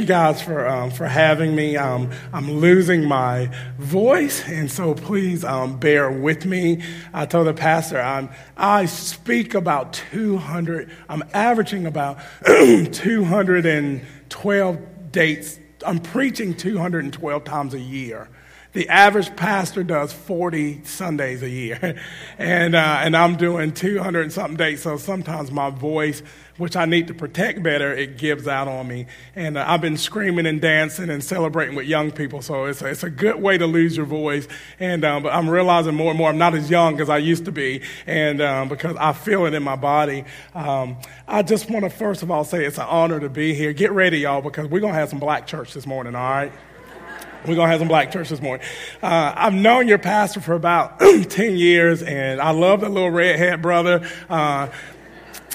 you guys for, um, for having me. Um, I'm losing my voice, and so please um, bear with me. I told the pastor I'm, I speak about 200, I'm averaging about 212 dates. I'm preaching 212 times a year. The average pastor does 40 Sundays a year, and, uh, and I'm doing 200 and something days, so sometimes my voice, which I need to protect better, it gives out on me. And uh, I've been screaming and dancing and celebrating with young people, so it's a, it's a good way to lose your voice. And uh, but I'm realizing more and more I'm not as young as I used to be, and um, because I feel it in my body. Um, I just want to first of all say it's an honor to be here. Get ready, y'all, because we're going to have some black church this morning, all right? We're going to have some black church this morning. Uh, I've known your pastor for about 10 years, and I love the little redhead brother. Uh,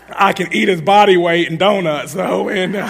I can eat his body weight in donuts, though, and uh,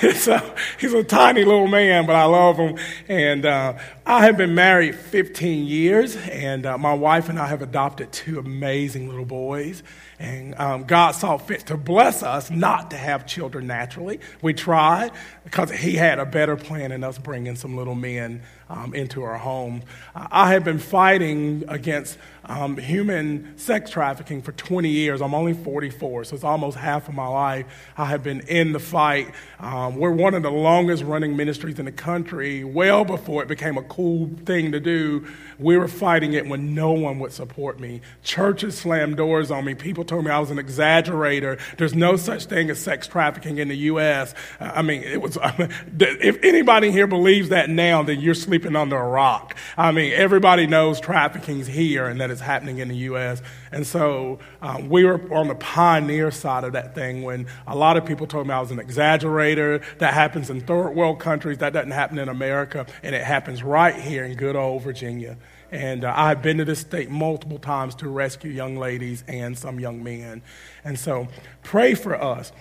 a, he's a tiny little man, but I love him. And uh, I have been married 15 years, and uh, my wife and I have adopted two amazing little boys. And um, God saw fit to bless us not to have children naturally. We tried because He had a better plan in us bringing some little men um, into our home. I have been fighting against um, human sex trafficking for 20 years. I'm only 44, so it's almost half of my life. I have been in the fight. Um, we're one of the longest running ministries in the country. Well before it became a cool thing to do, we were fighting it when no one would support me. Churches slammed doors on me. People told me I was an exaggerator. There's no such thing as sex trafficking in the U.S. I mean, it was. if anybody here believes that now, then you're sleeping under a rock. I mean, everybody knows trafficking's here and that it's happening in the U.S. And so um, we were on the pioneer side of that thing when a lot of people told me I was an exaggerator. That happens in third world countries. That doesn't happen in America, and it happens right here in good old Virginia. And uh, I've been to this state multiple times to rescue young ladies and some young men. And so pray for us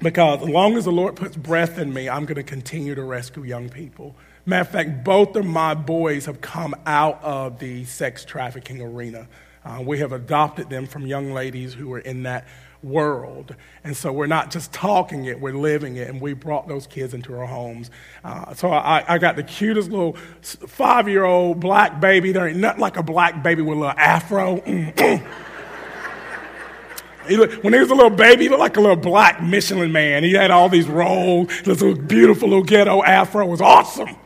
because as long as the Lord puts breath in me, I'm going to continue to rescue young people. Matter of fact, both of my boys have come out of the sex trafficking arena. Uh, we have adopted them from young ladies who were in that world. And so we're not just talking it, we're living it. And we brought those kids into our homes. Uh, so I, I, got the cutest little five year old black baby. There ain't nothing like a black baby with a little afro. He looked, when he was a little baby, he looked like a little black Michelin man. He had all these rolls, this little beautiful little ghetto afro. It was awesome.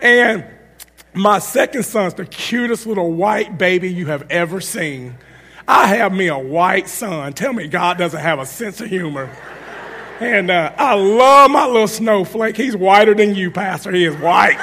And my second son's the cutest little white baby you have ever seen. I have me a white son. Tell me God doesn't have a sense of humor. And uh, I love my little snowflake. He's whiter than you, Pastor. He is white.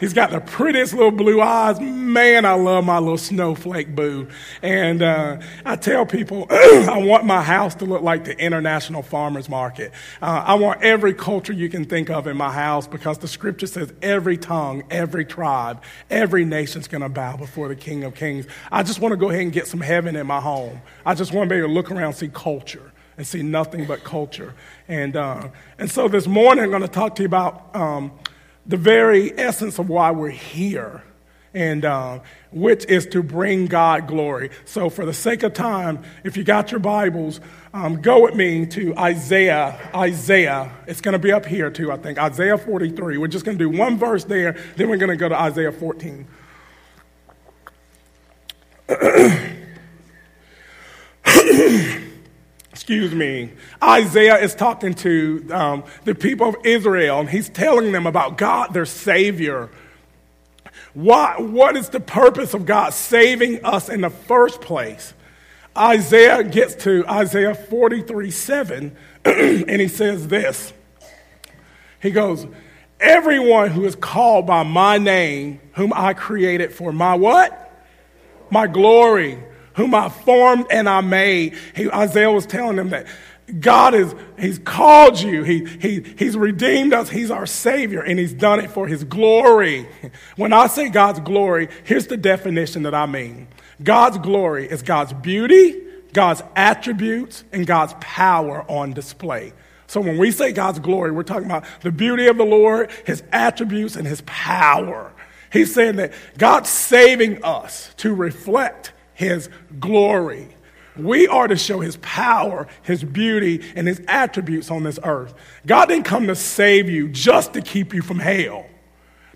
He's got the prettiest little blue eyes. Man, I love my little snowflake boo. And uh, I tell people, I want my house to look like the International Farmers Market. Uh, I want every culture you can think of in my house because the scripture says every tongue, every tribe, every nation's going to bow before the King of Kings. I just want to go ahead and get some heaven in my home. I just want to be able to look around and see culture and see nothing but culture. And, uh, and so this morning, I'm going to talk to you about um, the very essence of why we're here, and uh, which is to bring God glory. So, for the sake of time, if you got your Bibles, um, go with me to Isaiah. Isaiah. It's going to be up here too, I think. Isaiah 43. We're just going to do one verse there, then we're going to go to Isaiah 14. excuse me, Isaiah is talking to um, the people of Israel, and he's telling them about God, their Savior. What, what is the purpose of God saving us in the first place? Isaiah gets to Isaiah 43 7, and he says this. He goes, Everyone who is called by my name, whom I created for my what? My glory whom I formed and I made. He, Isaiah was telling them that God is, He's called you. He, he, he's redeemed us. He's our Savior, and He's done it for His glory. When I say God's glory, here's the definition that I mean God's glory is God's beauty, God's attributes, and God's power on display. So when we say God's glory, we're talking about the beauty of the Lord, His attributes, and His power. He's saying that God's saving us to reflect his glory. We are to show his power, his beauty, and his attributes on this earth. God didn't come to save you just to keep you from hell.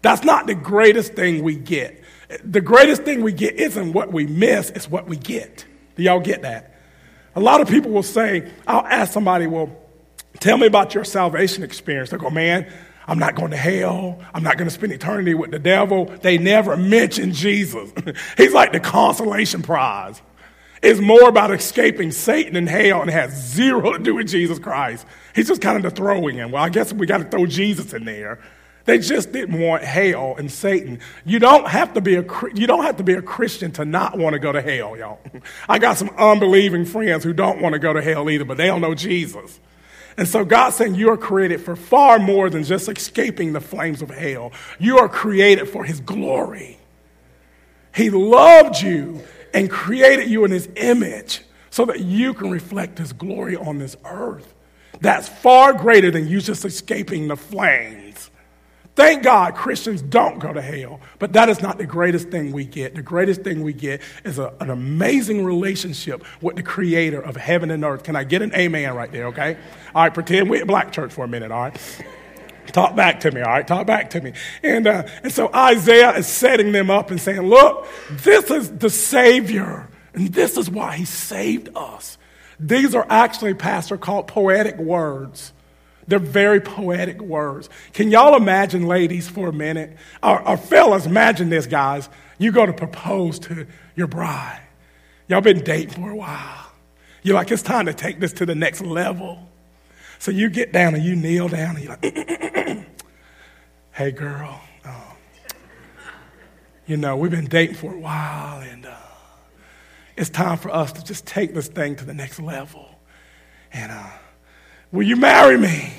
That's not the greatest thing we get. The greatest thing we get isn't what we miss, it's what we get. Do y'all get that? A lot of people will say, I'll ask somebody, well, tell me about your salvation experience. They go, man, I'm not going to hell. I'm not going to spend eternity with the devil. They never mention Jesus. He's like the consolation prize. It's more about escaping Satan and hell and has zero to do with Jesus Christ. He's just kind of the throwing in. Well, I guess we got to throw Jesus in there. They just didn't want hell and Satan. You don't have to be a you don't have to be a Christian to not want to go to hell, y'all. I got some unbelieving friends who don't want to go to hell either, but they don't know Jesus. And so God's saying you are created for far more than just escaping the flames of hell. You are created for his glory. He loved you and created you in his image so that you can reflect his glory on this earth. That's far greater than you just escaping the flames. Thank God Christians don't go to hell, but that is not the greatest thing we get. The greatest thing we get is a, an amazing relationship with the creator of heaven and earth. Can I get an amen right there, okay? All right, pretend we're at Black Church for a minute, all right? Talk back to me, all right? Talk back to me. And, uh, and so Isaiah is setting them up and saying, Look, this is the Savior, and this is why He saved us. These are actually, Pastor, called poetic words. They're very poetic words. Can y'all imagine, ladies, for a minute? Or, or fellas, imagine this, guys. You go to propose to your bride. Y'all been dating for a while. You're like, it's time to take this to the next level. So you get down and you kneel down and you're like, hey, girl, uh, you know, we've been dating for a while and uh, it's time for us to just take this thing to the next level. And uh, Will you marry me?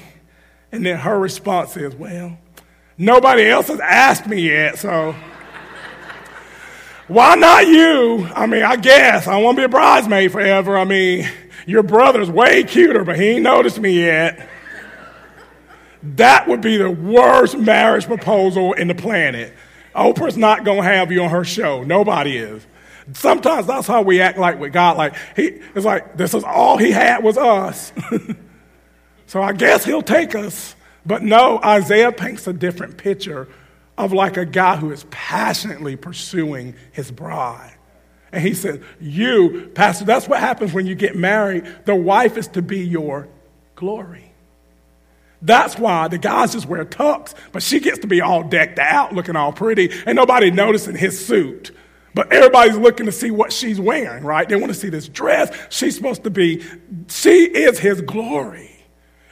And then her response is, Well, nobody else has asked me yet, so why not you? I mean, I guess. I to be a bridesmaid forever. I mean, your brother's way cuter, but he ain't noticed me yet. That would be the worst marriage proposal in the planet. Oprah's not going to have you on her show. Nobody is. Sometimes that's how we act like with God. Like, he, it's like, this is all he had was us. So I guess he'll take us. But no, Isaiah paints a different picture of like a guy who is passionately pursuing his bride. And he said, You, Pastor, that's what happens when you get married. The wife is to be your glory. That's why the guys just wear tux, but she gets to be all decked out, looking all pretty, and nobody noticing his suit. But everybody's looking to see what she's wearing, right? They want to see this dress. She's supposed to be, she is his glory.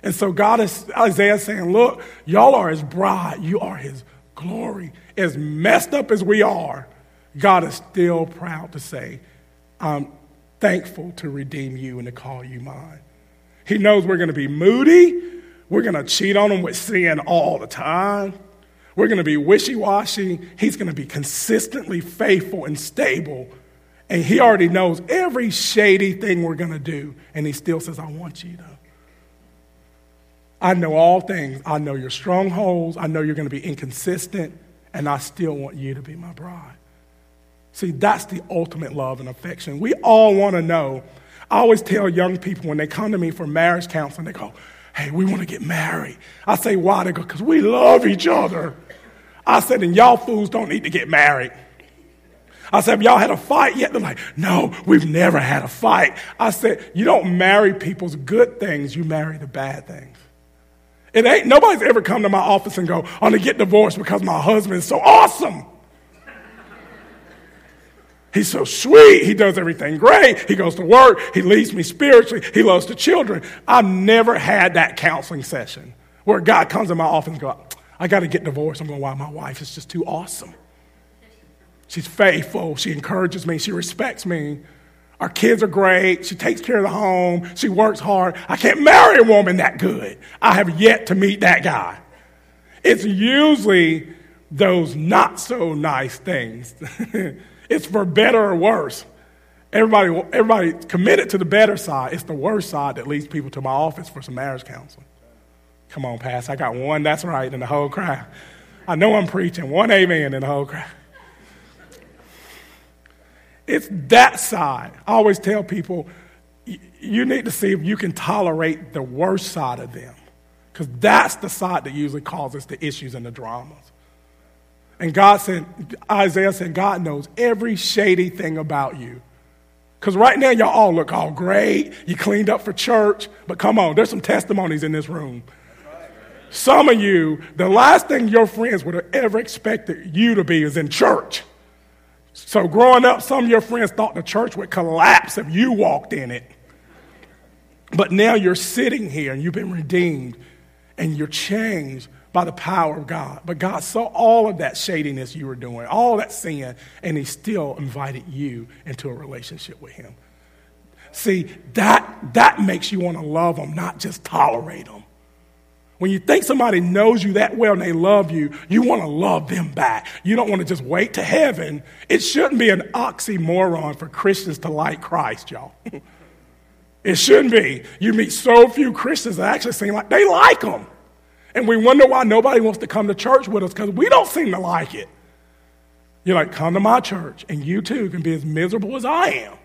And so God is, Isaiah saying, look, y'all are his bride. You are his glory. As messed up as we are, God is still proud to say, I'm thankful to redeem you and to call you mine. He knows we're going to be moody. We're going to cheat on him with sin all the time. We're going to be wishy washy. He's going to be consistently faithful and stable. And he already knows every shady thing we're going to do. And he still says, I want you to I know all things. I know your strongholds. I know you're going to be inconsistent, and I still want you to be my bride. See, that's the ultimate love and affection. We all want to know. I always tell young people when they come to me for marriage counseling, they go, Hey, we want to get married. I say, Why? They go, Because we love each other. I said, And y'all fools don't need to get married. I said, Have y'all had a fight yet? They're like, No, we've never had a fight. I said, You don't marry people's good things, you marry the bad things. It ain't, nobody's ever come to my office and go, I'm going to get divorced because my husband's so awesome. He's so sweet. He does everything great. He goes to work. He leads me spiritually. He loves the children. I've never had that counseling session where God comes in my office and goes, I got to get divorced. I'm going, why? My wife is just too awesome. She's faithful. She encourages me. She respects me. Our kids are great. She takes care of the home. She works hard. I can't marry a woman that good. I have yet to meet that guy. It's usually those not so nice things. it's for better or worse. Everybody, everybody committed to the better side. It's the worst side that leads people to my office for some marriage counseling. Come on, Pass. I got one that's right in the whole crowd. I know I'm preaching. One amen in the whole crowd. It's that side. I always tell people you need to see if you can tolerate the worst side of them. Because that's the side that usually causes the issues and the dramas. And God said, Isaiah said, God knows every shady thing about you. Because right now, y'all all look all great. You cleaned up for church. But come on, there's some testimonies in this room. Some of you, the last thing your friends would have ever expected you to be is in church. So, growing up, some of your friends thought the church would collapse if you walked in it. But now you're sitting here and you've been redeemed and you're changed by the power of God. But God saw all of that shadiness you were doing, all that sin, and He still invited you into a relationship with Him. See, that, that makes you want to love them, not just tolerate them. When you think somebody knows you that well and they love you, you want to love them back. You don't want to just wait to heaven. It shouldn't be an oxymoron for Christians to like Christ, y'all. it shouldn't be. You meet so few Christians that actually seem like they like them. And we wonder why nobody wants to come to church with us because we don't seem to like it. You're like, come to my church, and you too can be as miserable as I am.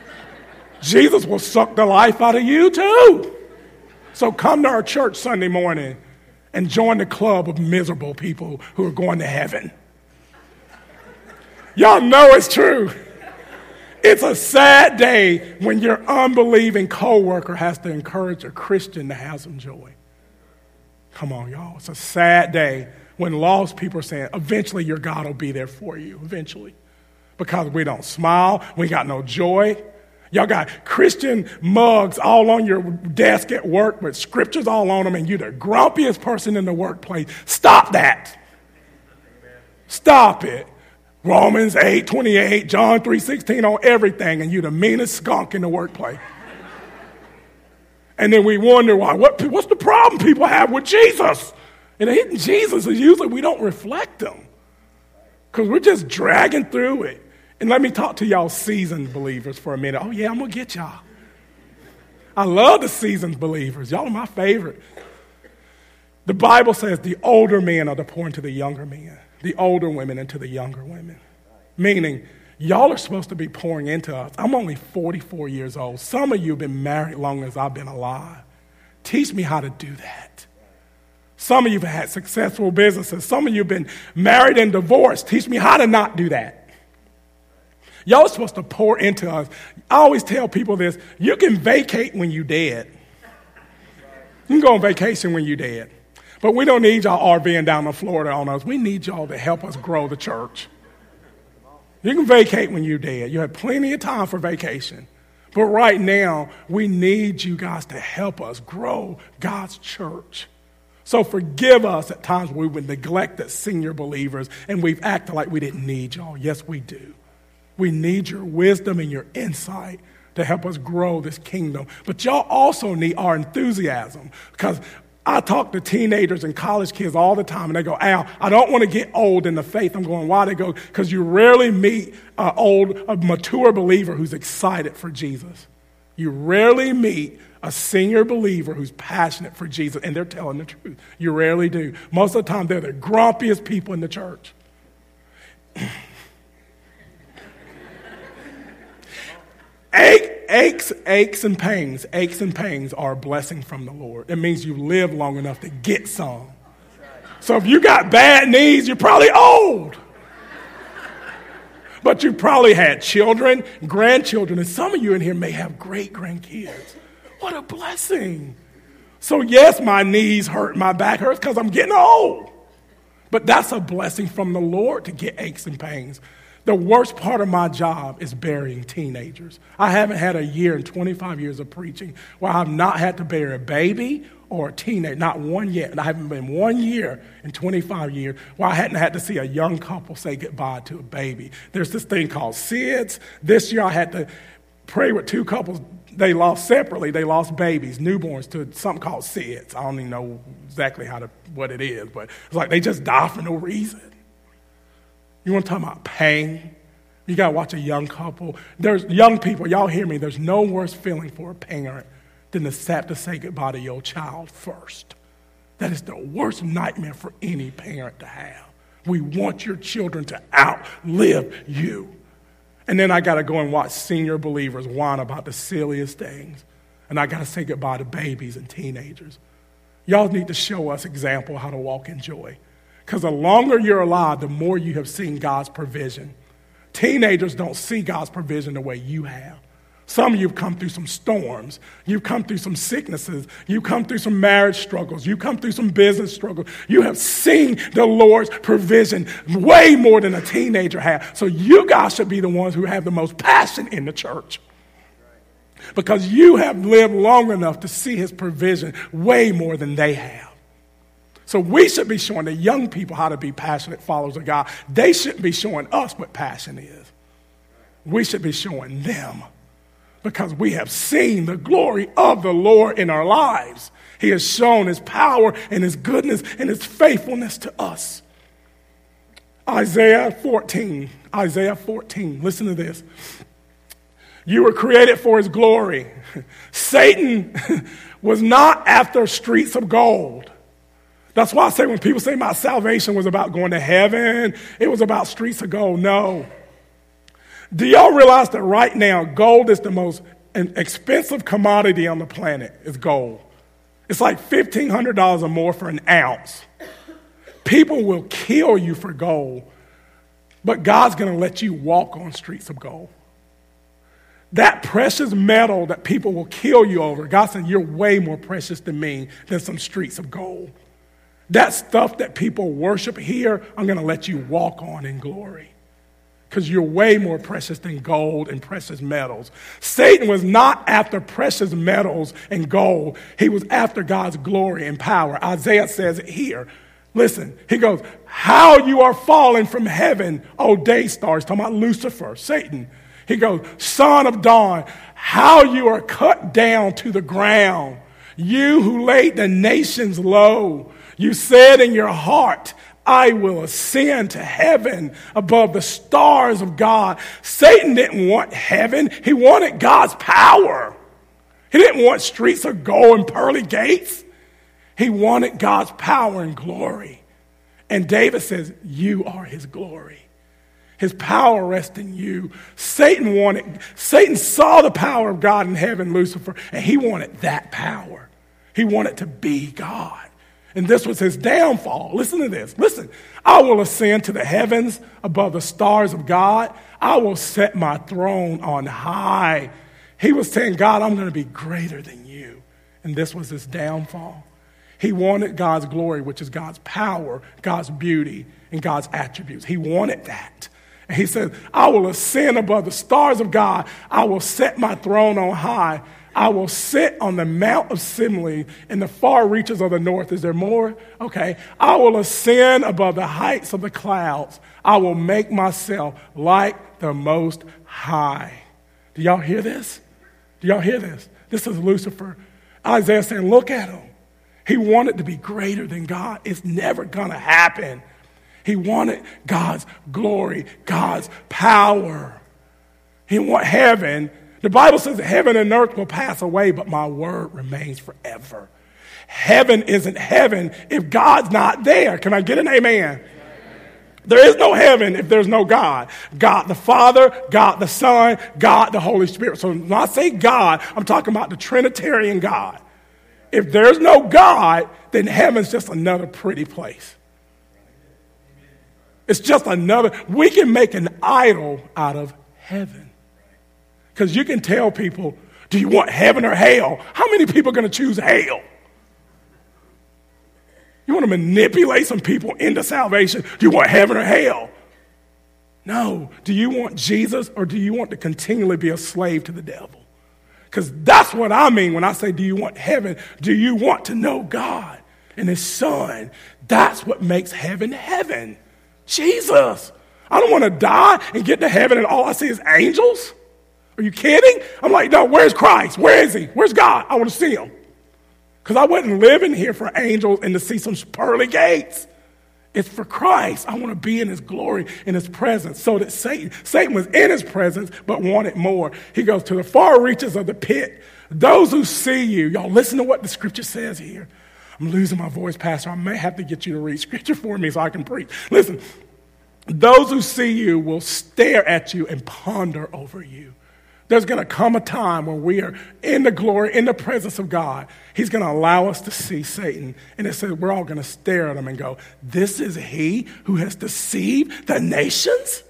Jesus will suck the life out of you too. So come to our church Sunday morning and join the club of miserable people who are going to heaven. Y'all know it's true. It's a sad day when your unbelieving coworker has to encourage a Christian to have some joy. Come on, y'all. It's a sad day when lost people are saying, eventually your God will be there for you, eventually. Because we don't smile, we got no joy. Y'all got Christian mugs all on your desk at work with scriptures all on them, and you're the grumpiest person in the workplace. Stop that. Stop it. Romans 8 28, John 3 16 on everything, and you're the meanest skunk in the workplace. And then we wonder why. What, what's the problem people have with Jesus? And hitting Jesus is usually we don't reflect them because we're just dragging through it. And let me talk to y'all seasoned believers for a minute. Oh, yeah, I'm going to get y'all. I love the seasoned believers. Y'all are my favorite. The Bible says the older men are to pour into the younger men, the older women into the younger women. Meaning, Y'all are supposed to be pouring into us. I'm only 44 years old. Some of you have been married longer as I've been alive. Teach me how to do that. Some of you have had successful businesses. Some of you have been married and divorced. Teach me how to not do that. Y'all supposed to pour into us. I always tell people this you can vacate when you're dead. You can go on vacation when you're dead. But we don't need y'all RVing down in Florida on us. We need y'all to help us grow the church. You can vacate when you're dead. You have plenty of time for vacation. But right now, we need you guys to help us grow God's church. So forgive us at times we've neglected the senior believers and we've acted like we didn't need y'all. Yes, we do. We need your wisdom and your insight to help us grow this kingdom. But y'all also need our enthusiasm because I talk to teenagers and college kids all the time, and they go, Al, I don't want to get old in the faith. I'm going, why? They go, because you rarely meet an old, a mature believer who's excited for Jesus. You rarely meet a senior believer who's passionate for Jesus, and they're telling the truth. You rarely do. Most of the time, they're the grumpiest people in the church. Ache, aches, aches, and pains. Aches and pains are a blessing from the Lord. It means you live long enough to get some. So if you got bad knees, you're probably old. But you probably had children, grandchildren, and some of you in here may have great grandkids. What a blessing. So, yes, my knees hurt, my back hurts because I'm getting old. But that's a blessing from the Lord to get aches and pains. The worst part of my job is burying teenagers. I haven't had a year in 25 years of preaching where I've not had to bury a baby or a teenager, not one yet. And I haven't been one year in 25 years where I hadn't had to see a young couple say goodbye to a baby. There's this thing called SIDS. This year I had to pray with two couples. They lost separately, they lost babies, newborns, to something called SIDS. I don't even know exactly how to, what it is, but it's like they just die for no reason. You want to talk about pain? You got to watch a young couple. There's young people, y'all hear me. There's no worse feeling for a parent than to have to say goodbye to your child first. That is the worst nightmare for any parent to have. We want your children to outlive you. And then I got to go and watch senior believers whine about the silliest things. And I got to say goodbye to babies and teenagers. Y'all need to show us example how to walk in joy. Because the longer you're alive, the more you have seen God's provision. Teenagers don't see God's provision the way you have. Some of you have come through some storms. You've come through some sicknesses. You've come through some marriage struggles. You've come through some business struggles. You have seen the Lord's provision way more than a teenager has. So you guys should be the ones who have the most passion in the church. Because you have lived long enough to see his provision way more than they have. So we should be showing the young people how to be passionate followers of God. They shouldn't be showing us what passion is. We should be showing them because we have seen the glory of the Lord in our lives. He has shown his power and his goodness and his faithfulness to us. Isaiah 14, Isaiah 14, listen to this. You were created for his glory. Satan was not after streets of gold. That's why I say when people say my salvation was about going to heaven, it was about streets of gold. No. Do y'all realize that right now, gold is the most expensive commodity on the planet is gold. It's like $1,500 or more for an ounce. People will kill you for gold, but God's going to let you walk on streets of gold. That precious metal that people will kill you over, God said, You're way more precious to me than some streets of gold. That stuff that people worship here, I'm going to let you walk on in glory because you're way more precious than gold and precious metals. Satan was not after precious metals and gold, he was after God's glory and power. Isaiah says it here. Listen, he goes, How you are fallen from heaven, O day stars, talking about Lucifer, Satan. He goes, Son of dawn, how you are cut down to the ground. You who laid the nations low. You said in your heart, I will ascend to heaven above the stars of God. Satan didn't want heaven, he wanted God's power. He didn't want streets of gold and pearly gates. He wanted God's power and glory. And David says, You are his glory. His power rests in you. Satan wanted, Satan saw the power of God in heaven, Lucifer, and he wanted that power. He wanted to be God. And this was his downfall. Listen to this. Listen. I will ascend to the heavens above the stars of God. I will set my throne on high. He was saying, God, I'm going to be greater than you. And this was his downfall. He wanted God's glory, which is God's power, God's beauty, and God's attributes. He wanted that. And he said, I will ascend above the stars of God. I will set my throne on high. I will sit on the Mount of assembly in the far reaches of the north. Is there more? Okay. I will ascend above the heights of the clouds. I will make myself like the Most High. Do y'all hear this? Do y'all hear this? This is Lucifer. Isaiah saying, Look at him. He wanted to be greater than God. It's never going to happen. He wanted God's glory, God's power. He want heaven the Bible says heaven and earth will pass away, but my word remains forever. Heaven isn't heaven if God's not there. Can I get an amen? There is no heaven if there's no God. God the Father, God the Son, God the Holy Spirit. So when I say God, I'm talking about the Trinitarian God. If there's no God, then heaven's just another pretty place. It's just another, we can make an idol out of heaven. Because you can tell people, do you want heaven or hell? How many people are going to choose hell? You want to manipulate some people into salvation? Do you want heaven or hell? No. Do you want Jesus or do you want to continually be a slave to the devil? Because that's what I mean when I say, do you want heaven? Do you want to know God and His Son? That's what makes heaven heaven. Jesus. I don't want to die and get to heaven and all I see is angels. Are you kidding? I'm like, no, where's Christ? Where is he? Where's God? I want to see him. Because I wasn't living here for angels and to see some pearly gates. It's for Christ. I want to be in his glory, in his presence. So that Satan, Satan was in his presence, but wanted more. He goes to the far reaches of the pit. Those who see you, y'all listen to what the scripture says here. I'm losing my voice, Pastor. I may have to get you to read scripture for me so I can preach. Listen, those who see you will stare at you and ponder over you. There's going to come a time when we are in the glory, in the presence of God. He's going to allow us to see Satan. And it says we're all going to stare at him and go, This is he who has deceived the nations?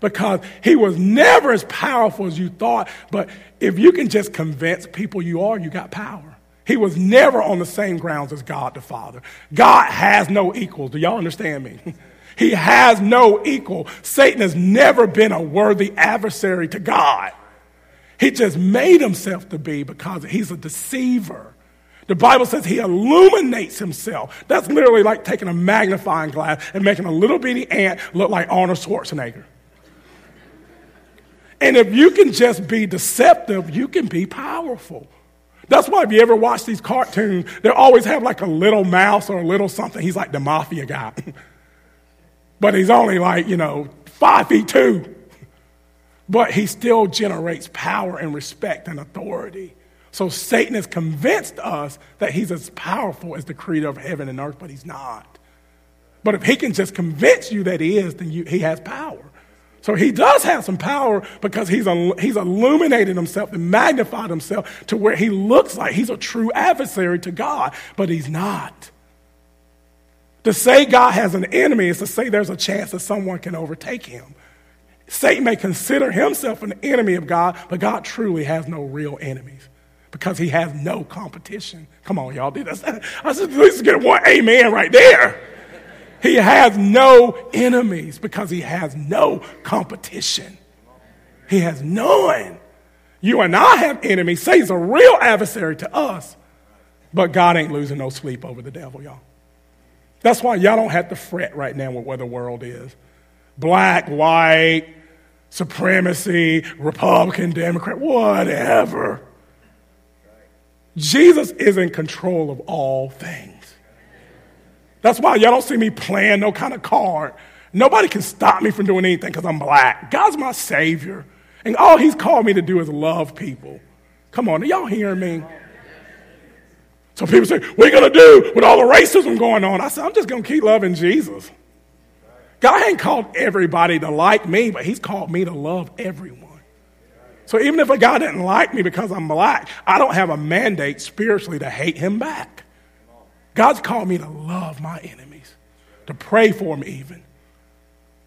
Because he was never as powerful as you thought. But if you can just convince people you are, you got power. He was never on the same grounds as God the Father. God has no equals. Do y'all understand me? He has no equal. Satan has never been a worthy adversary to God. He just made himself to be because he's a deceiver. The Bible says he illuminates himself. That's literally like taking a magnifying glass and making a little bitty ant look like Arnold Schwarzenegger. And if you can just be deceptive, you can be powerful. That's why if you ever watch these cartoons, they always have like a little mouse or a little something. He's like the mafia guy. but he's only like, you know, five feet two but he still generates power and respect and authority. So Satan has convinced us that he's as powerful as the creator of heaven and earth, but he's not. But if he can just convince you that he is, then you, he has power. So he does have some power because he's, he's illuminated himself and magnified himself to where he looks like he's a true adversary to God, but he's not. To say God has an enemy is to say there's a chance that someone can overtake him. Satan may consider himself an enemy of God, but God truly has no real enemies because he has no competition. Come on, y'all. That's, I said, let's get one amen right there. He has no enemies because he has no competition. He has none. You and I have enemies. Satan's a real adversary to us, but God ain't losing no sleep over the devil, y'all. That's why y'all don't have to fret right now with where the world is. Black, white, supremacy, Republican, Democrat, whatever. Jesus is in control of all things. That's why y'all don't see me playing no kind of card. Nobody can stop me from doing anything because I'm black. God's my Savior. And all He's called me to do is love people. Come on, are y'all hearing me? So people say, What are you going to do with all the racism going on? I said, I'm just going to keep loving Jesus. God ain't called everybody to like me, but He's called me to love everyone. So even if a guy didn't like me because I'm black, I don't have a mandate spiritually to hate him back. God's called me to love my enemies, to pray for them even.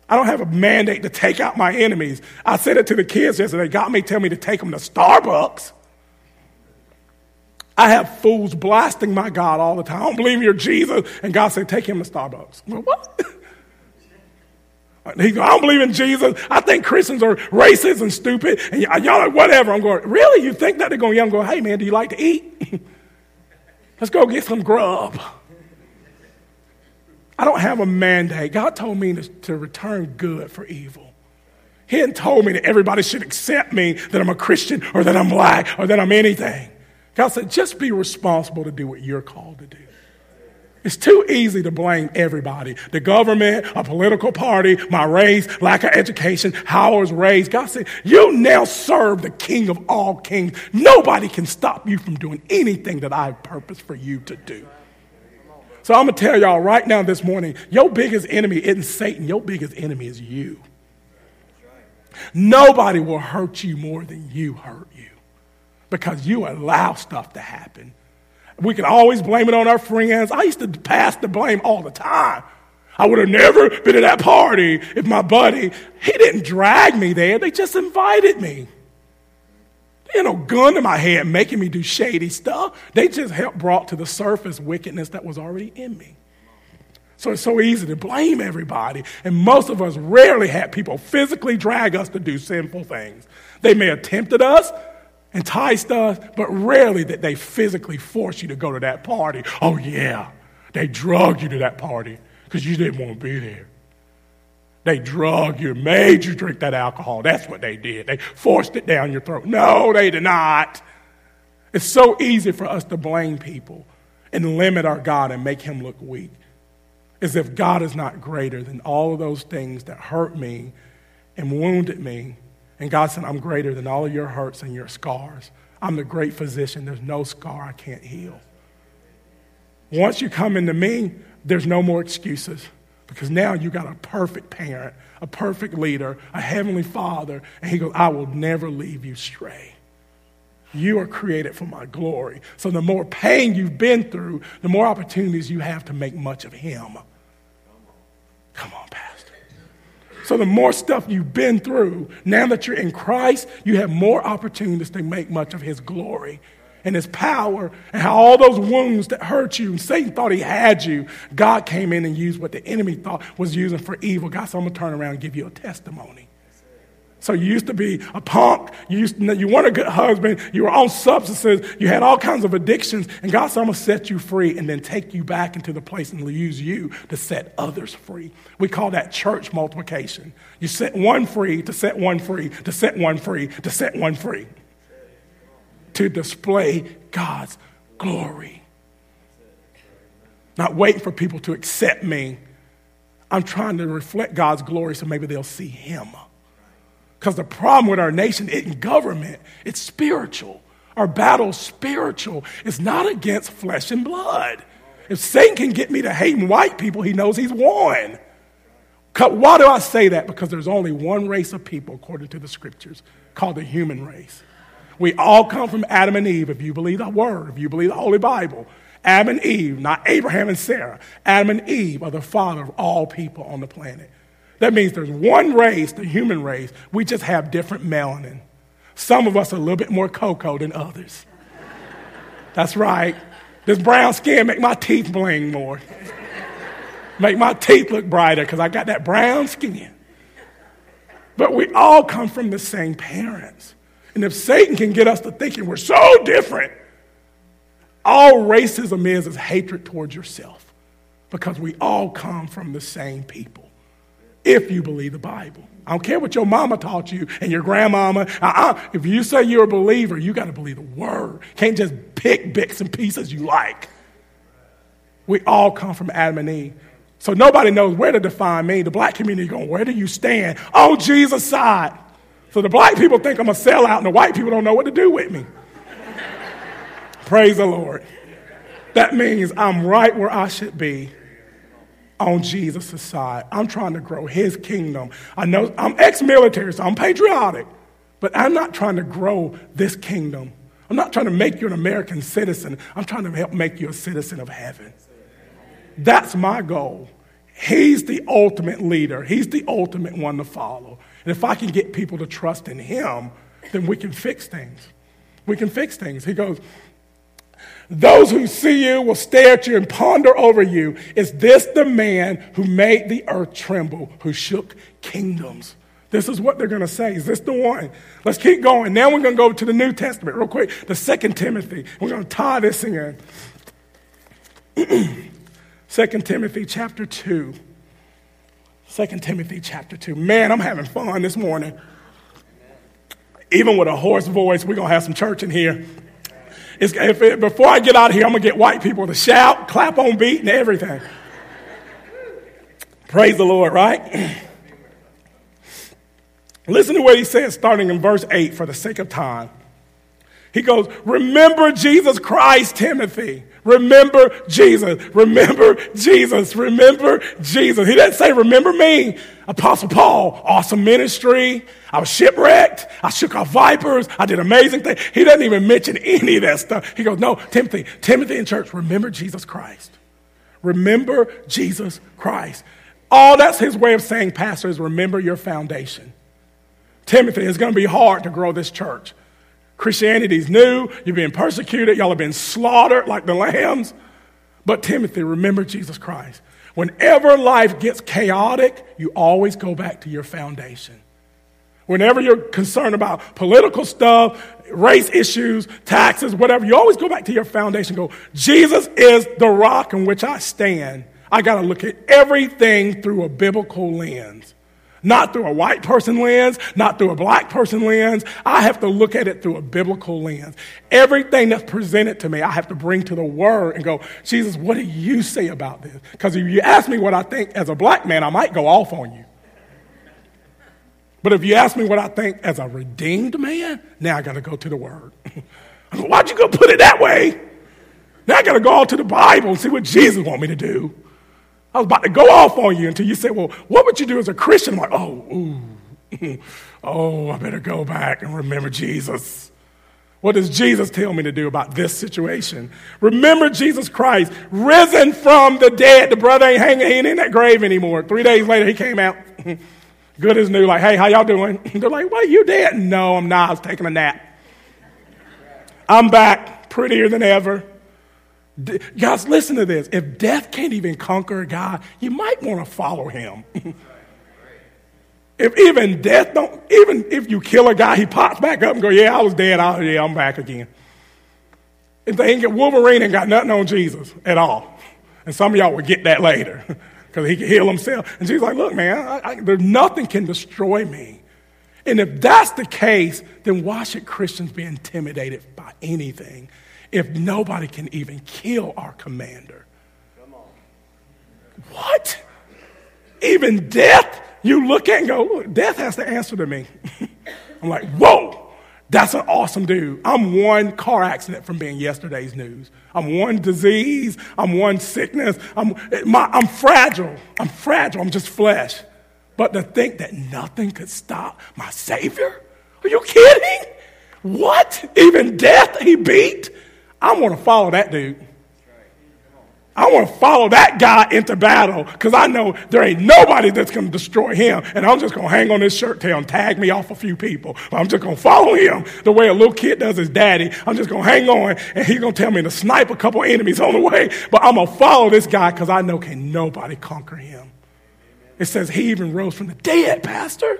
I don't have a mandate to take out my enemies. I said it to the kids yesterday. God may tell me to take them to Starbucks. I have fools blasting my God all the time. I don't believe you're Jesus. And God said, take him to Starbucks. What? He, I don't believe in Jesus. I think Christians are racist and stupid. And y'all are whatever. I'm going, really? You think that? They're going, to go, hey, man, do you like to eat? Let's go get some grub. I don't have a mandate. God told me to, to return good for evil. He hadn't told me that everybody should accept me, that I'm a Christian or that I'm black or that I'm anything. God said, just be responsible to do what you're called to do. It's too easy to blame everybody the government, a political party, my race, lack of education, how I was raised. God said, You now serve the King of all kings. Nobody can stop you from doing anything that I have purpose for you to do. So I'm going to tell y'all right now this morning your biggest enemy isn't Satan, your biggest enemy is you. Nobody will hurt you more than you hurt you because you allow stuff to happen. We can always blame it on our friends. I used to pass the blame all the time. I would have never been at that party if my buddy, he didn't drag me there. They just invited me. They had no gun to my head making me do shady stuff. They just helped brought to the surface wickedness that was already in me. So it's so easy to blame everybody. And most of us rarely had people physically drag us to do sinful things. They may have tempted us, enticed us, but rarely that they physically force you to go to that party. Oh, yeah, they drugged you to that party because you didn't want to be there. They drugged you, made you drink that alcohol. That's what they did. They forced it down your throat. No, they did not. It's so easy for us to blame people and limit our God and make him look weak. As if God is not greater than all of those things that hurt me and wounded me and God said, I'm greater than all of your hurts and your scars. I'm the great physician. There's no scar I can't heal. Once you come into me, there's no more excuses Because now you got a perfect parent, a perfect leader, a heavenly father, and he goes, I will never leave you stray. You are created for my glory. So the more pain you've been through, the more opportunities you have to make much of him. Come on, Pastor. So the more stuff you've been through, now that you're in Christ, you have more opportunities to make much of his glory and his power and how all those wounds that hurt you and Satan thought he had you, God came in and used what the enemy thought was using for evil. God said, I'm going to turn around and give you a testimony. So you used to be a punk. You, used to, you weren't a good husband. You were on substances. You had all kinds of addictions. And God said, I'm going to set you free and then take you back into the place and use you to set others free. We call that church multiplication. You set one free to set one free to set one free to set one free to display God's glory. Not waiting for people to accept me. I'm trying to reflect God's glory so maybe they'll see Him. Because the problem with our nation isn't government, it's spiritual. Our battle's spiritual. It's not against flesh and blood. If Satan can get me to hating white people, he knows he's won. Why do I say that? Because there's only one race of people, according to the scriptures, called the human race. We all come from Adam and Eve, if you believe the Word, if you believe the Holy Bible. Adam and Eve, not Abraham and Sarah. Adam and Eve are the father of all people on the planet. That means there's one race, the human race. We just have different melanin. Some of us are a little bit more cocoa than others. That's right. This brown skin make my teeth bling more. make my teeth look brighter because I got that brown skin. But we all come from the same parents. And if Satan can get us to thinking we're so different, all racism is is hatred towards yourself because we all come from the same people. If you believe the Bible. I don't care what your mama taught you and your grandmama. Uh-uh. If you say you're a believer, you got to believe the word. Can't just pick bits and pieces you like. We all come from Adam and Eve. So nobody knows where to define me. The black community going, where do you stand? On Jesus' side. So the black people think I'm a sellout, and the white people don't know what to do with me. Praise the Lord. That means I'm right where I should be on Jesus' side. I'm trying to grow his kingdom. I know I'm ex military, so I'm patriotic, but I'm not trying to grow this kingdom. I'm not trying to make you an American citizen. I'm trying to help make you a citizen of heaven. That's my goal. He's the ultimate leader, he's the ultimate one to follow. And if I can get people to trust in him, then we can fix things. We can fix things. He goes, Those who see you will stare at you and ponder over you. Is this the man who made the earth tremble, who shook kingdoms? This is what they're going to say. Is this the one? Let's keep going. Now we're going to go to the New Testament real quick. The Second Timothy. We're going to tie this in. Second Timothy chapter 2. 2 Timothy chapter 2. Man, I'm having fun this morning. Even with a hoarse voice, we're going to have some church in here. It, before I get out of here, I'm going to get white people to shout, clap on beat, and everything. Praise the Lord, right? Listen to what he says starting in verse 8 for the sake of time. He goes, Remember Jesus Christ, Timothy. Remember Jesus. Remember Jesus. Remember Jesus. He doesn't say, Remember me. Apostle Paul, awesome ministry. I was shipwrecked. I shook off vipers. I did amazing things. He doesn't even mention any of that stuff. He goes, No, Timothy, Timothy in church, remember Jesus Christ. Remember Jesus Christ. All that's his way of saying, Pastor, is remember your foundation. Timothy, it's going to be hard to grow this church. Christianity's new. You're being persecuted. Y'all have been slaughtered like the lambs. But Timothy, remember Jesus Christ. Whenever life gets chaotic, you always go back to your foundation. Whenever you're concerned about political stuff, race issues, taxes, whatever, you always go back to your foundation. Go, Jesus is the rock in which I stand. I got to look at everything through a biblical lens. Not through a white person lens, not through a black person lens. I have to look at it through a biblical lens. Everything that's presented to me, I have to bring to the word and go, Jesus, what do you say about this? Because if you ask me what I think as a black man, I might go off on you. But if you ask me what I think as a redeemed man, now I got to go to the word. Why'd you go put it that way? Now I got to go all to the Bible and see what Jesus want me to do. I was about to go off on you until you said, Well, what would you do as a Christian? I'm like, Oh, ooh, oh, I better go back and remember Jesus. What does Jesus tell me to do about this situation? Remember Jesus Christ, risen from the dead. The brother ain't hanging, he ain't in that grave anymore. Three days later, he came out, good as new, like, hey, how y'all doing? They're like, what, you dead? No, I'm not. I was taking a nap. I'm back, prettier than ever. Guys, listen to this. If death can't even conquer guy, you might want to follow him. If even death don't, even if you kill a guy, he pops back up and go, yeah, I was dead. I, yeah, I'm back again. If they ain't get Wolverine ain't got nothing on Jesus at all. And some of y'all will get that later because he can heal himself. And Jesus like, look, man, I, I, there's nothing can destroy me. And if that's the case, then why should Christians be intimidated by anything if nobody can even kill our commander? What? Even death? you look at and go, death has to answer to me. I'm like, whoa, that's an awesome dude. I'm one car accident from being yesterday's news. I'm one disease. I'm one sickness. I'm, my, I'm fragile. I'm fragile. I'm just flesh. But to think that nothing could stop my Savior? Are you kidding? What? Even death he beat? I want to follow that dude. I want to follow that guy into battle because I know there ain't nobody that's going to destroy him. And I'm just going to hang on his shirt tail and tag me off a few people. I'm just going to follow him the way a little kid does his daddy. I'm just going to hang on and he's going to tell me to snipe a couple enemies on the way. But I'm going to follow this guy because I know can nobody conquer him. It says he even rose from the dead, Pastor.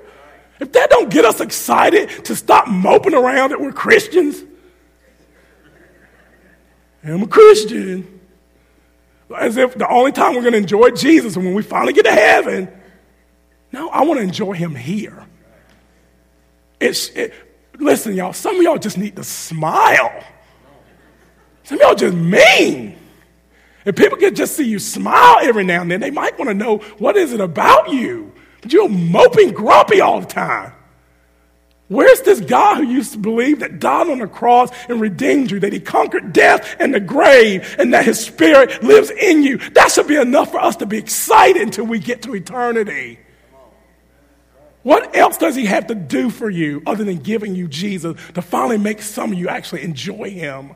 If that don't get us excited to stop moping around that we're Christians, I'm a Christian as if the only time we're going to enjoy Jesus is when we finally get to heaven. No, I want to enjoy him here. It's, it, listen, y'all, some of y'all just need to smile. Some of y'all just mean. If people could just see you smile every now and then, they might want to know what is it about you. But you're moping grumpy all the time. Where's this God who used to believe that died on the cross and redeemed you, that he conquered death and the grave, and that his spirit lives in you? That should be enough for us to be excited until we get to eternity. What else does he have to do for you other than giving you Jesus to finally make some of you actually enjoy him?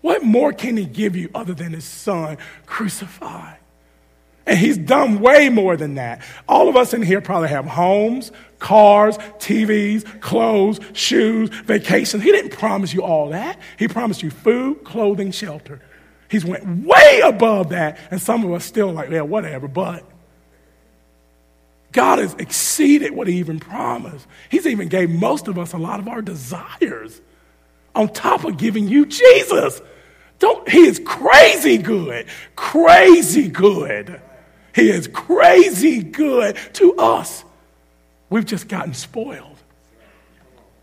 What more can he give you other than his son crucified? And he's done way more than that. All of us in here probably have homes, cars, TVs, clothes, shoes, vacations. He didn't promise you all that. He promised you food, clothing, shelter. He's went way above that, and some of us still like, yeah, whatever, but God has exceeded what he even promised. He's even gave most of us a lot of our desires on top of giving you Jesus. Don't, he is crazy good, crazy good. He is crazy good to us. We've just gotten spoiled.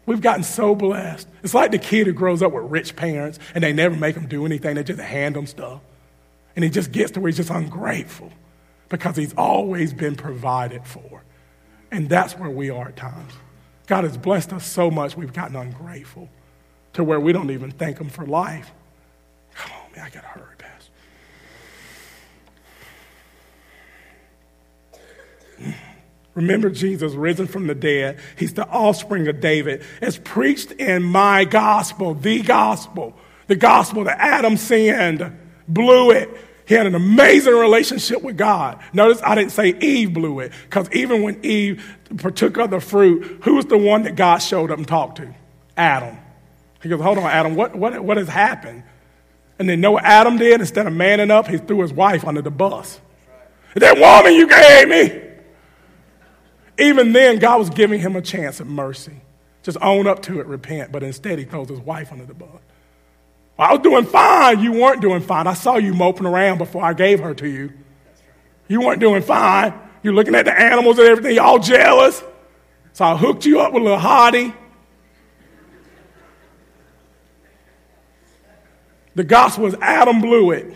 We've gotten so blessed. It's like the kid who grows up with rich parents and they never make him do anything, they just hand him stuff. And he just gets to where he's just ungrateful because he's always been provided for. And that's where we are at times. God has blessed us so much, we've gotten ungrateful to where we don't even thank him for life. Come on, man, I got to hurry. Mm. Remember Jesus risen from the dead. He's the offspring of David. It's preached in my gospel, the gospel, the gospel that Adam sinned, blew it. He had an amazing relationship with God. Notice I didn't say Eve blew it, because even when Eve partook of the fruit, who was the one that God showed up and talked to? Adam. He goes, Hold on, Adam, what, what, what has happened? And then know what Adam did? Instead of manning up, he threw his wife under the bus. That woman you gave me. Even then, God was giving him a chance of mercy. Just own up to it, repent. But instead, he throws his wife under the bus. I was doing fine. You weren't doing fine. I saw you moping around before I gave her to you. You weren't doing fine. You're looking at the animals and everything, you all jealous. So I hooked you up with a little hottie. The gospel is Adam blew it,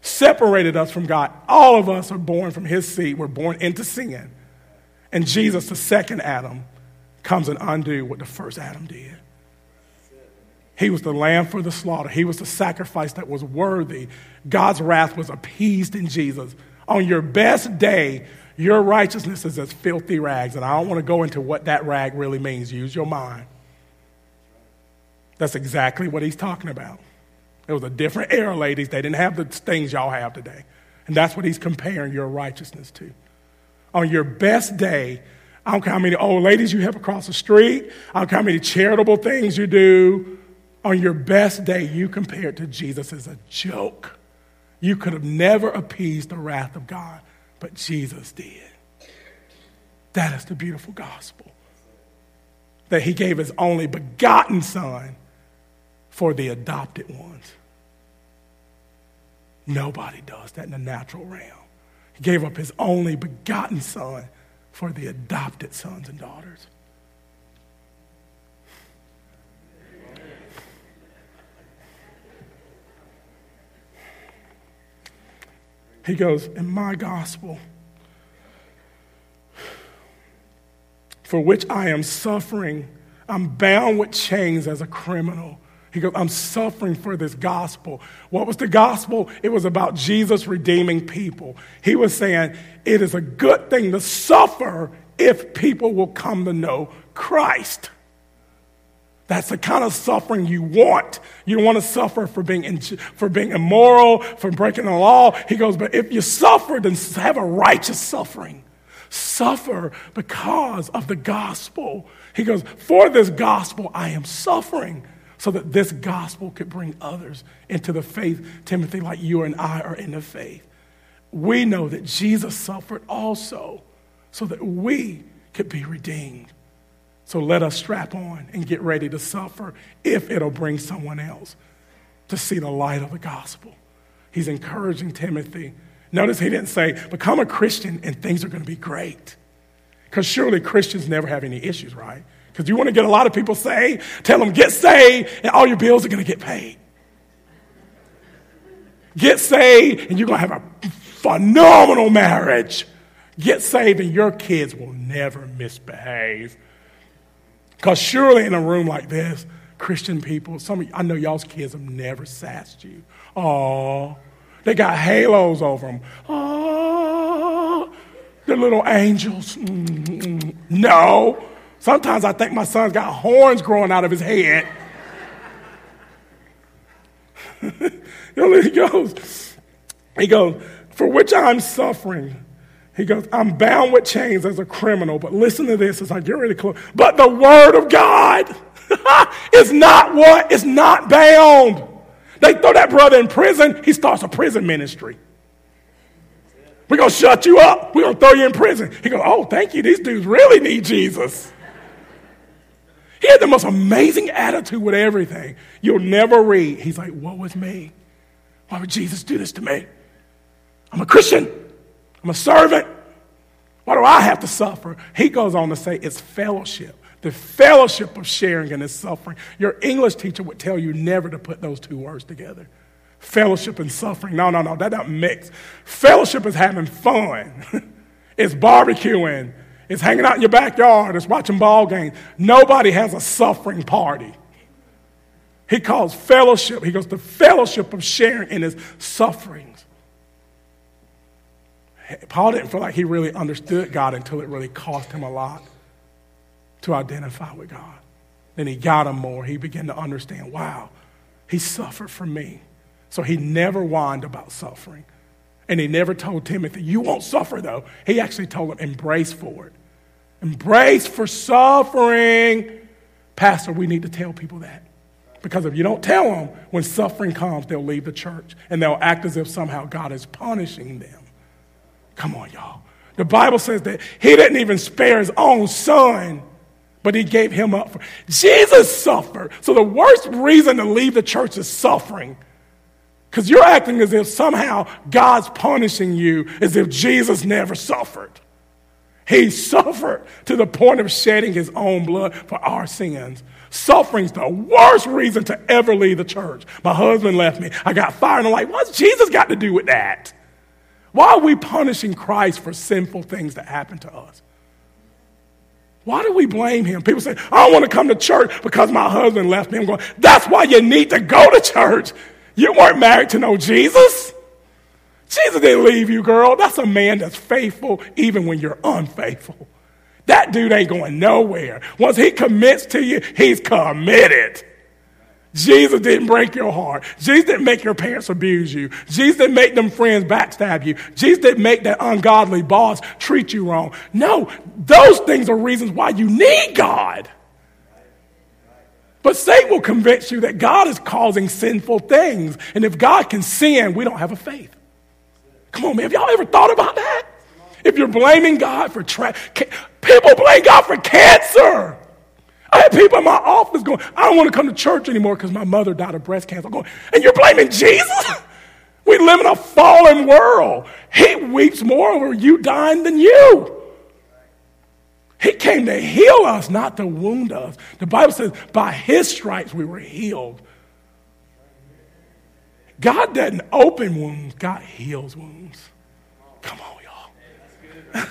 separated us from God. All of us are born from his seed. We're born into sin. And Jesus, the second Adam, comes and undo what the first Adam did. He was the lamb for the slaughter. He was the sacrifice that was worthy. God's wrath was appeased in Jesus. On your best day, your righteousness is as filthy rags. And I don't want to go into what that rag really means. Use your mind. That's exactly what he's talking about. It was a different era, ladies. They didn't have the things y'all have today. And that's what he's comparing your righteousness to. On your best day, I don't care how many old ladies you have across the street, I don't care how many charitable things you do. On your best day, you compare it to Jesus as a joke. You could have never appeased the wrath of God, but Jesus did. That is the beautiful gospel. That he gave his only begotten son for the adopted ones. Nobody does that in the natural realm. He gave up his only begotten son for the adopted sons and daughters. He goes, In my gospel, for which I am suffering, I'm bound with chains as a criminal. He goes, I'm suffering for this gospel. What was the gospel? It was about Jesus redeeming people. He was saying, it is a good thing to suffer if people will come to know Christ. That's the kind of suffering you want. You don't want to suffer for being, in, for being immoral, for breaking the law. He goes, but if you suffer, then have a righteous suffering. Suffer because of the gospel. He goes, for this gospel, I am suffering so that this gospel could bring others into the faith, Timothy, like you and I are in the faith. We know that Jesus suffered also so that we could be redeemed. So let us strap on and get ready to suffer if it'll bring someone else to see the light of the gospel. He's encouraging Timothy. Notice he didn't say, become a Christian and things are going to be great. Because surely Christians never have any issues, right? Because you want to get a lot of people saved, tell them get saved, and all your bills are going to get paid. Get saved, and you're going to have a phenomenal marriage. Get saved, and your kids will never misbehave. Because surely in a room like this, Christian people, some of I know y'all's kids have never sassed you. Oh, they got halos over them. Oh, they're little angels. Mm-mm. No. Sometimes I think my son's got horns growing out of his head. he goes, he goes, for which I'm suffering. He goes, I'm bound with chains as a criminal, but listen to this as I get ready to close. But the word of God is not what? It's not bound. They throw that brother in prison, he starts a prison ministry. We're going to shut you up. We're going to throw you in prison. He goes, Oh, thank you. These dudes really need Jesus. He had the most amazing attitude with everything. You'll never read. He's like, What was me? Why would Jesus do this to me? I'm a Christian. I'm a servant. Why do I have to suffer? He goes on to say it's fellowship, the fellowship of sharing in his suffering. Your English teacher would tell you never to put those two words together. Fellowship and suffering. No, no, no, that don't mix. Fellowship is having fun. it's barbecuing. It's hanging out in your backyard. It's watching ball games. Nobody has a suffering party. He calls fellowship, he goes, the fellowship of sharing in his sufferings. Paul didn't feel like he really understood God until it really cost him a lot to identify with God. Then he got him more. He began to understand, wow, he suffered for me. So he never whined about suffering. And he never told Timothy, You won't suffer though. He actually told him, Embrace for it. Embrace for suffering. Pastor, we need to tell people that. Because if you don't tell them, when suffering comes, they'll leave the church and they'll act as if somehow God is punishing them. Come on, y'all. The Bible says that he didn't even spare his own son, but he gave him up for. Jesus suffered. So the worst reason to leave the church is suffering. Because you're acting as if somehow God's punishing you as if Jesus never suffered. He suffered to the point of shedding his own blood for our sins. Suffering's the worst reason to ever leave the church. My husband left me. I got fired. And I'm like, what's Jesus got to do with that? Why are we punishing Christ for sinful things that happen to us? Why do we blame him? People say, I don't want to come to church because my husband left me. I'm going, that's why you need to go to church. You weren't married to no Jesus. Jesus didn't leave you, girl. That's a man that's faithful even when you're unfaithful. That dude ain't going nowhere. Once he commits to you, he's committed. Jesus didn't break your heart. Jesus didn't make your parents abuse you. Jesus didn't make them friends backstab you. Jesus didn't make that ungodly boss treat you wrong. No, those things are reasons why you need God. But Satan will convince you that God is causing sinful things. And if God can sin, we don't have a faith. Come on, man. Have y'all ever thought about that? If you're blaming God for tra- people blame God for cancer. I had people in my office going, I don't want to come to church anymore because my mother died of breast cancer. I'm going, and you're blaming Jesus? We live in a fallen world. He weeps more over you dying than you. He came to heal us, not to wound us. The Bible says, by his stripes we were healed. God doesn't open wounds, God heals wounds. Come on, y'all.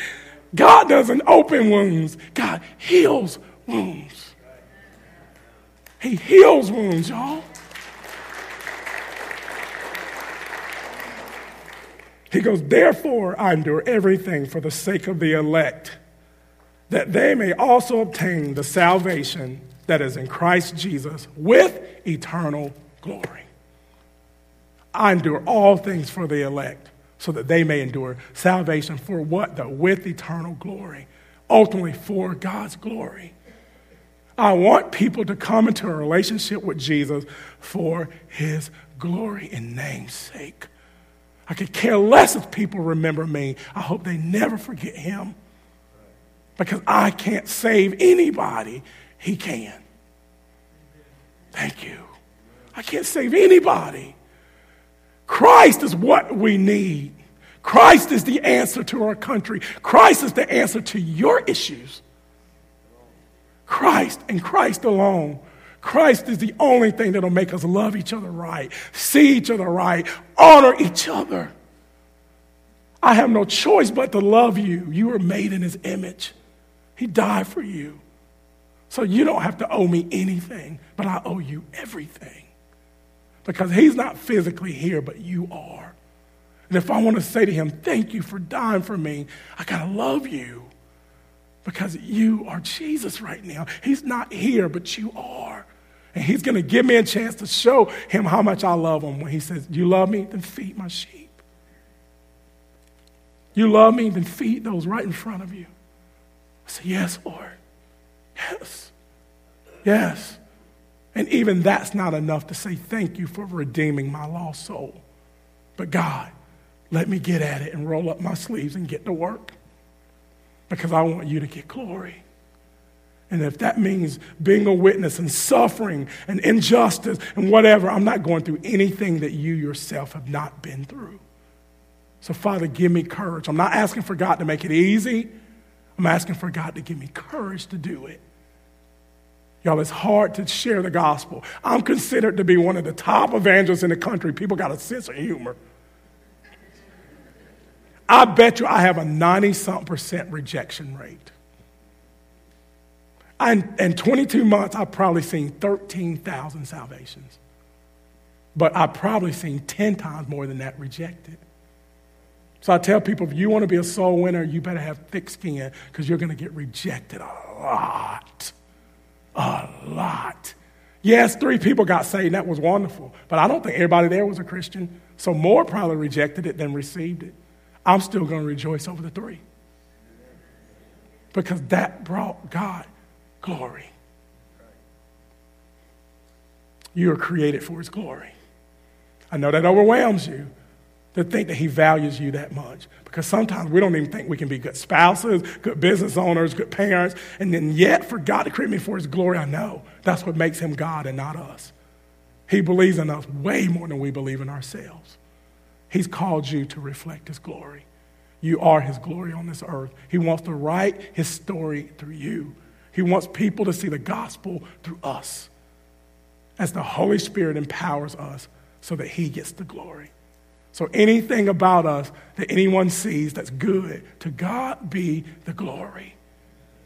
God doesn't open wounds, God heals wounds. He heals wounds, y'all. He goes, Therefore, I endure everything for the sake of the elect, that they may also obtain the salvation that is in Christ Jesus with eternal glory. I endure all things for the elect, so that they may endure salvation for what? The with eternal glory, ultimately for God's glory. I want people to come into a relationship with Jesus for his glory and name's sake. I could care less if people remember me. I hope they never forget him. Because I can't save anybody, he can. Thank you. I can't save anybody. Christ is what we need. Christ is the answer to our country. Christ is the answer to your issues. Christ and Christ alone. Christ is the only thing that'll make us love each other right, see each other right, honor each other. I have no choice but to love you. You were made in his image. He died for you. So you don't have to owe me anything, but I owe you everything. Because he's not physically here, but you are. And if I want to say to him, Thank you for dying for me, I got to love you because you are Jesus right now. He's not here, but you are. And he's going to give me a chance to show him how much I love him when he says, You love me? Then feed my sheep. You love me? Then feed those right in front of you. I say, Yes, Lord. Yes. Yes. And even that's not enough to say thank you for redeeming my lost soul. But God, let me get at it and roll up my sleeves and get to work because I want you to get glory. And if that means being a witness and suffering and injustice and whatever, I'm not going through anything that you yourself have not been through. So, Father, give me courage. I'm not asking for God to make it easy. I'm asking for God to give me courage to do it. Y'all, it's hard to share the gospel. I'm considered to be one of the top evangelists in the country. People got a sense of humor. I bet you I have a 90 something percent rejection rate. And in 22 months, I've probably seen 13,000 salvations. But I've probably seen 10 times more than that rejected. So I tell people if you want to be a soul winner, you better have thick skin because you're going to get rejected a lot. A lot. Yes, three people got saved. That was wonderful. But I don't think everybody there was a Christian. So more probably rejected it than received it. I'm still going to rejoice over the three. Because that brought God glory. You are created for His glory. I know that overwhelms you to think that He values you that much. Because sometimes we don't even think we can be good spouses, good business owners, good parents, and then yet for God to create me for His glory, I know that's what makes Him God and not us. He believes in us way more than we believe in ourselves. He's called you to reflect His glory. You are His glory on this earth. He wants to write His story through you. He wants people to see the gospel through us as the Holy Spirit empowers us so that He gets the glory. So anything about us that anyone sees that's good, to God be the glory.